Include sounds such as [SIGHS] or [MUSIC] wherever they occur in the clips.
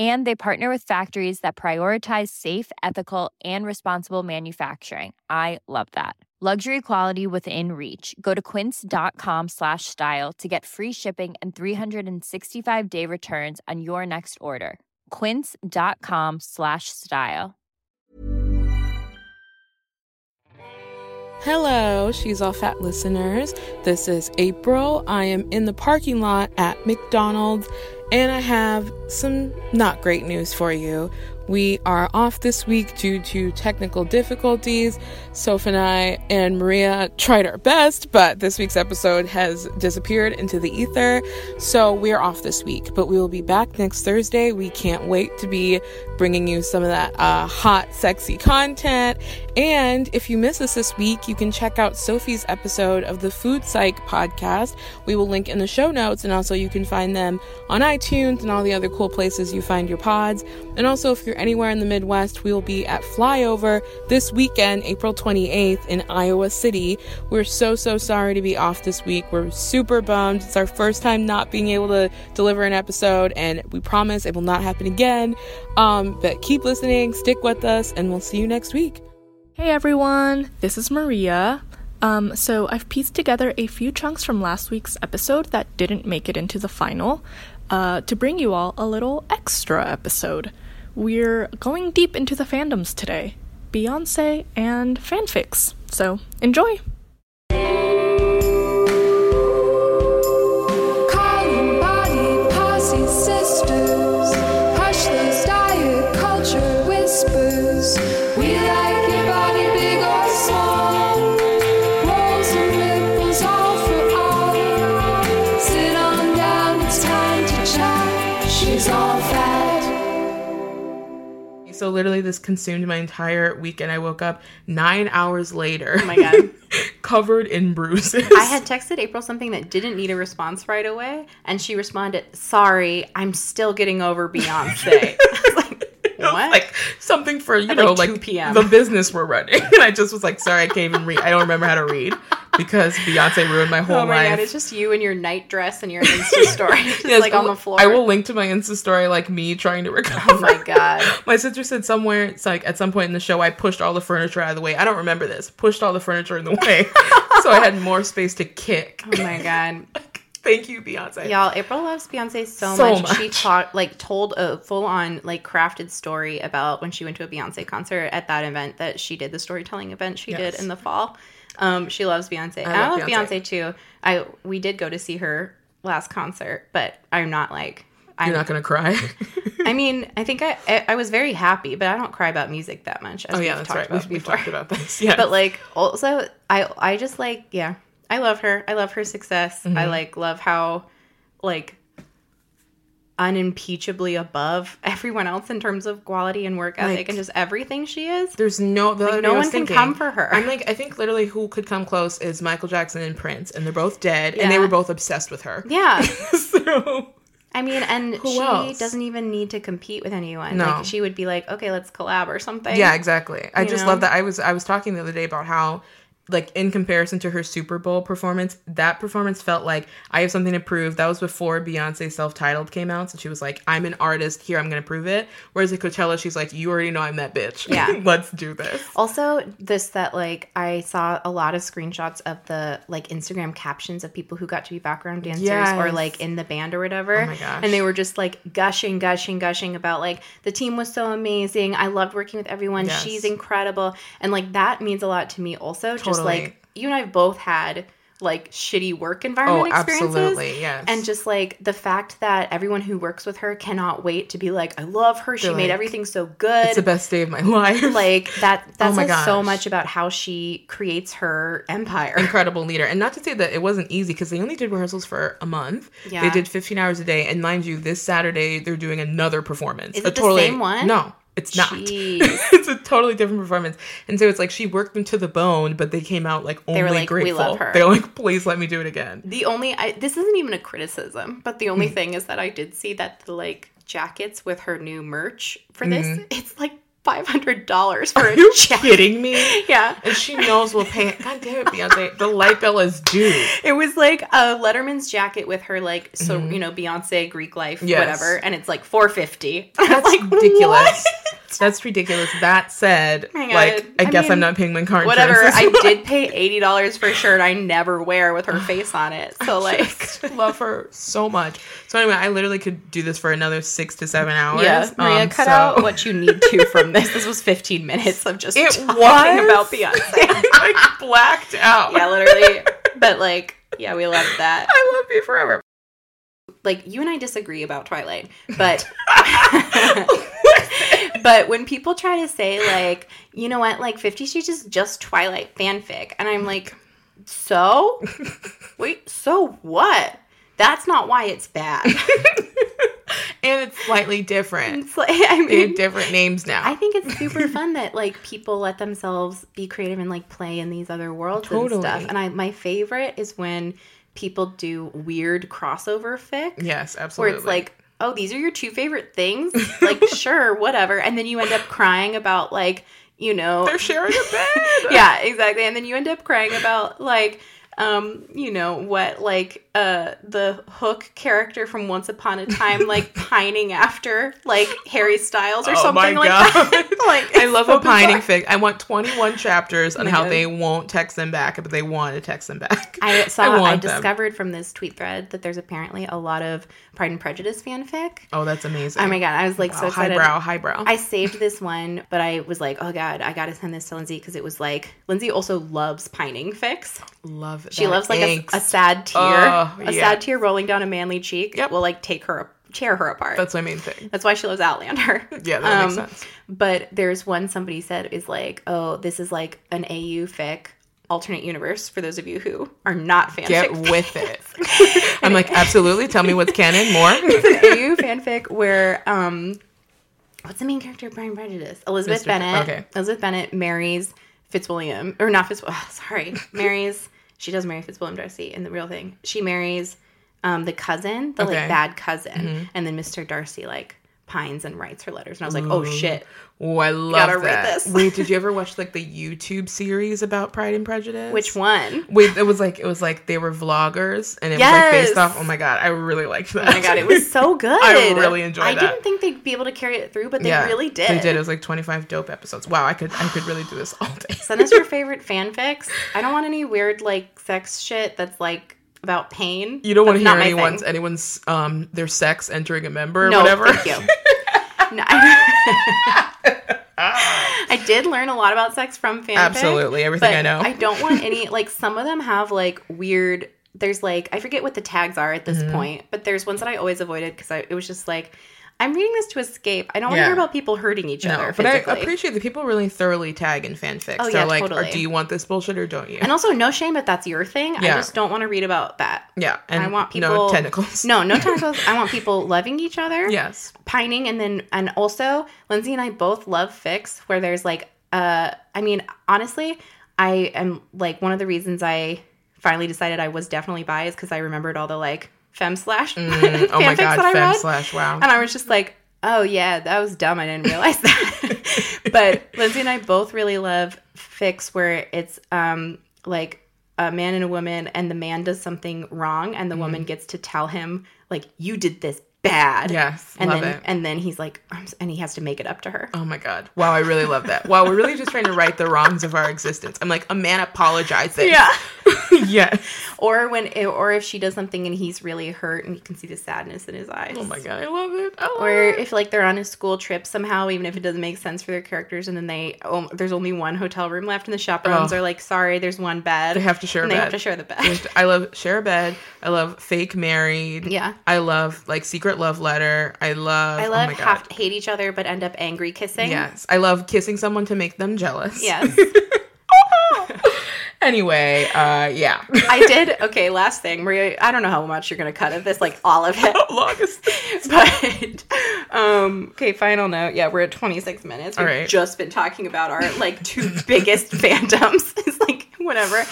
And they partner with factories that prioritize safe, ethical, and responsible manufacturing. I love that. Luxury quality within reach. Go to quince.com slash style to get free shipping and 365 day returns on your next order. Quince.com slash style. Hello, She's All Fat listeners. This is April. I am in the parking lot at McDonald's and I have some not great news for you. We are off this week due to technical difficulties. Soph and I and Maria tried our best, but this week's episode has disappeared into the ether. So we're off this week, but we will be back next Thursday. We can't wait to be bringing you some of that uh, hot, sexy content. And if you miss us this week, you can check out Sophie's episode of the Food Psych podcast. We will link in the show notes, and also you can find them on iTunes and all the other cool places you find your pods. And also, if you're anywhere in the Midwest, we will be at Flyover this weekend, April 28th in Iowa City. We're so, so sorry to be off this week. We're super bummed. It's our first time not being able to deliver an episode, and we promise it will not happen again. Um, but keep listening, stick with us, and we'll see you next week. Hey everyone, this is Maria. Um, so I've pieced together a few chunks from last week's episode that didn't make it into the final uh, to bring you all a little extra episode. We're going deep into the fandoms today Beyonce and fanfics. So enjoy! So literally, this consumed my entire weekend. I woke up nine hours later. Oh my God. [LAUGHS] covered in bruises. I had texted April something that didn't need a response right away, and she responded, "Sorry, I'm still getting over Beyonce." [LAUGHS] Like, what? like something for you At, know like, like p.m.. the business we're running. [LAUGHS] And I just was like, sorry, I can't even read. I don't remember how to read because Beyonce ruined my whole oh my life. god, it's just you in your night dress and your Insta [LAUGHS] story, [LAUGHS] just Yes, like on the floor. I will link to my Insta story like me trying to recover. Oh my god. My sister said somewhere it's like at some point in the show I pushed all the furniture out of the way. I don't remember this. Pushed all the furniture in the way. so I had more space to kick. Oh my god. Thank you, Beyonce. Y'all, April loves Beyonce so, So much. She taught like told a full on like crafted story about when she went to a Beyonce concert at that event that she did the storytelling event she Yes. did in the fall. Um, she loves Beyonce. I, love love Beyonce. Beyonce. too. I we did go to see her last concert, but I'm not like I'm You're not gonna cry. [LAUGHS] I mean, I think I, I I was very happy, but I don't cry about music that much. As oh yeah, that's talked right. about We've, we've talked about this. Yeah. [LAUGHS] But like also I I just like yeah. I love her. I love her success. I Mm-hmm. like love how like unimpeachably above [LAUGHS] everyone else in terms of quality and work ethic Like- and just everything she is. There's no the day no I one can come for her. I'm like, I think literally who could come close is Michael Jackson and Prince, and they're both dead, and they were both obsessed with her. [LAUGHS] Yeah. [LAUGHS] so I mean, and Who she else? doesn't even need to compete with anyone. No. Like she would be like, okay, let's collab or something. yeah, exactly. I You just know? love that. I was I was talking the other day about how like in comparison to her Super Bowl performance, that performance felt like I have something to prove. That was before Beyonce self-titled came out, so she was like, "I'm an artist. Here, I'm going to prove it." Whereas at Coachella, she's like, "You already know I'm that bitch. Yeah. [LAUGHS] let's do this." Also, this that like I saw a lot of screenshots of the like Instagram captions of people who got to be background dancers or like in the band or whatever. Oh my gosh. And they were just like gushing, gushing, gushing about like the team was so amazing. I loved working with everyone. Yes. She's incredible. And like that means a lot to me also. Just Totally. like you and I have both had like shitty work environment Oh, experiences. absolutely, yes. And just like the fact that everyone who works with her cannot wait to be like, I love her. She They're made like, everything so good It's the best day of my [LAUGHS] life. like that oh that Oh my says so gosh. much about how she creates her empire incredible leader. And not to say that it wasn't easy because they only did rehearsals for a month. Yeah. They did 15 hours a day. And mind you, this Saturday they're doing another performance. Is it the same one? No. It's not. [LAUGHS] It's a totally different performance. And so it's like she worked them to the bone, but they came out like only were like, "We grateful. love her." They're like, please let me do it again. The only I, this isn't even a criticism, but the only Mm. thing is that I did see that the like jackets with her new merch for this, Mm-hmm. it's like five hundred dollars for Are a you jacket. kidding me? [LAUGHS] Yeah. And she knows we'll pay it. God damn it, Beyonce. The light bill is due. It was like a Letterman's jacket with her like so you know Beyonce Greek life Mm-hmm. Yes. whatever, and it's like four fifty. [LAUGHS] That's like, ridiculous. "What?" That's ridiculous. That said, like, I, I guess mean, I'm not paying my car Whatever. I [LAUGHS] did pay eighty dollars for a shirt I never wear with her face on it. So like, love her so much. So anyway, I literally could do this for another six to seven hours. yeah, Maria, Um, cut so- out what you need to from this. This was fifteen minutes of just It talking was? about Beyonce. [LAUGHS] Like blacked out. yeah, literally. But like, yeah, we love that. I love you forever. Like, you and I disagree about Twilight, [LAUGHS] but [LAUGHS] but when people try to say like, you know what, like Fifty Shades is just Twilight fanfic, and I'm like, so wait, so what? That's not why it's bad. And it's slightly different. it's like, [LAUGHS] I They have mean, different names now. I think it's super [LAUGHS] fun that like people let themselves be creative and like play in these other worlds Totally. and stuff. And I my favorite is when people do weird crossover fic. yes, absolutely. where it's like, oh, these are your two favorite things. [LAUGHS] Like, sure, whatever. And then you end up crying about like, you know, they're sharing a bed. yeah, exactly. And then you end up crying about like, um, you know what, like, uh, the Hook character from Once Upon a Time, like [LAUGHS] pining after like Harry Styles or Oh something like that. [LAUGHS] like, I love so a pining bizarre. fic. I want 21 chapters on how they won't text them back, but they want to text them back. I [LAUGHS] saw. I, them. discovered from this tweet thread that there's apparently a lot of Pride and Prejudice fanfic. Oh, that's amazing. Oh my god, I was like so Wow, excited. highbrow, highbrow. I saved this one, but I was like, oh god, I gotta send this to Lindsay because it was like Lindsay also loves pining fics. love She loves like a, a sad tear, Oh, a yeah. sad tear rolling down a manly cheek. Yep. will like take her, tear her apart. That's my main thing. That's why she loves Outlander. [LAUGHS] Yeah, that makes Um, sense. But there's one somebody said is like, oh, this is like an AU fic alternate universe for those of you who are not fanfic. Get with it. [LAUGHS] I'm like, absolutely. Tell me what's canon. More. [LAUGHS] AU fanfic where um what's the main character of Pride and Prejudice? Elizabeth Mr. Bennet. okay. Elizabeth Bennet marries Fitzwilliam or not Fitz oh, [SIGHS] sorry. marries she does marry Fitzwilliam Darcy in the real thing. She marries um the cousin, the Okay. Mm-hmm. like bad cousin, and then Mr. Darcy like pines and writes her letters. And I was like, oh shit. Oh, I love Gotta read that. this. Wait, did you [LAUGHS] ever watch like the YouTube series about Pride and Prejudice? Which one? Wait, it was like it was like they were vloggers, and it was like based off. Oh my god, I really liked that. Oh my god, it was so [LAUGHS] good. I really enjoyed I that. didn't think they'd be able to carry it through, but they really did. They did. It was like 25 dope episodes. Wow, I could I could really do this all day. Send us your [LAUGHS] favorite fanfics. I don't want any weird like sex shit that's like about pain. You don't want to hear anyone's thing. anyone's um their sex entering a member or No, whatever. thank you. No, I, [LAUGHS] I did learn a lot about sex from fanfic. Absolutely, everything I know. I don't want any like some of them have like weird. There's like I forget what the tags are at this Mm-hmm. point, but there's ones that I always avoided because it was just like I'm reading this to escape. I don't want to Yeah. hear about people hurting each no, other but I physically. appreciate that people really thoroughly tag in fanfics. Oh, They're yeah, like, totally. or, do you want this bullshit or don't you? and also, no shame if that's your thing. I Yeah. just don't want to read about that. yeah, and I want people no tentacles. No, no [LAUGHS] tentacles. I want people loving each other. Yes. pining and then and also Lindsay and I both love fics where there's like uh I mean honestly I am like one of the reasons I finally decided I was definitely bi is because I remembered all the like fem slash Mm, [LAUGHS] oh my god, that fem slash wow. and I was just like oh yeah that was dumb I didn't realize that [LAUGHS] but Lindsay and I both really love fics where it's um like a man and a woman and the man does something wrong and the Mm. woman gets to tell him like you did this bad Yes, and love then it. and then he's like and he has to make it up to her Oh my god. Wow, I really love that. Wow, we're really just trying to right the wrongs of our existence. I'm like, a man apologizing. [LAUGHS] [LAUGHS] yes. or when or if she does something and he's really hurt and you can see the sadness in his eyes Oh my god, I love it. I love or it. if like they're on a school trip somehow even if it doesn't make sense for their characters and then they oh, there's only one hotel room left and the chaperones Oh. are like sorry there's one bed They have to share they bed. have to share the bed I love share a bed. I love fake married. Yeah. I love like secret love letter. I love. I oh love my god. have to hate each other but end up angry kissing Yes, I love kissing someone to make them jealous. yes [LAUGHS] Anyway, uh, yeah. I did. Okay, last thing, Maria. I don't know how much you're gonna cut of this, like all of it. [LAUGHS] Longest. [LAUGHS] but um okay final note yeah we're at 26 minutes we've right. just been talking about our like two biggest [LAUGHS] fandoms it's like whatever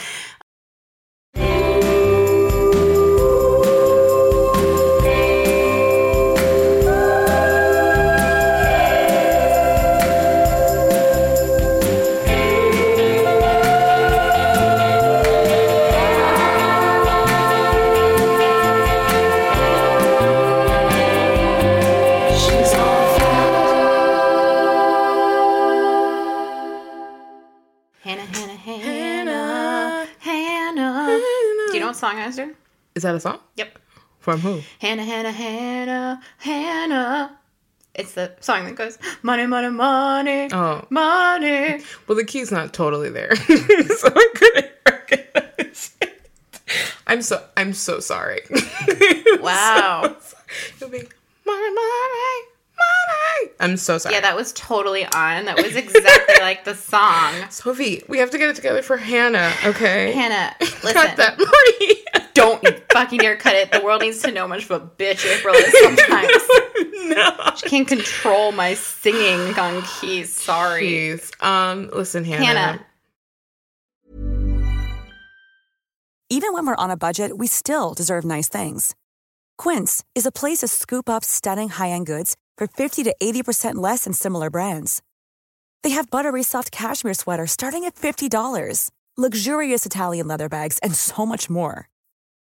you know what song i was doing Is that a song? yep From who? hannah hannah hannah hannah it's the song that goes money money money Oh. money [LAUGHS] Well, the key's not totally there, [LAUGHS] so I couldn't recognize it. I'm so I'm so sorry. [LAUGHS] Wow. You'll be money, money, money. I'm so sorry. yeah that was totally on that was exactly like the song Sophie, we have to get it together for Hannah. Okay. hannah listen Cut that, Maria. Don't you fucking dare cut it. The world needs to know much of a bitch April is sometimes. [LAUGHS] no. She can't control my singing on keys. Sorry. Please. Um. Listen, Hannah. Hannah. Even when we're on a budget, we still deserve nice things. Quince is a place to scoop up stunning high-end goods for 50 to 80% less than similar brands. They have buttery soft cashmere sweaters starting at $50, luxurious Italian leather bags, and so much more.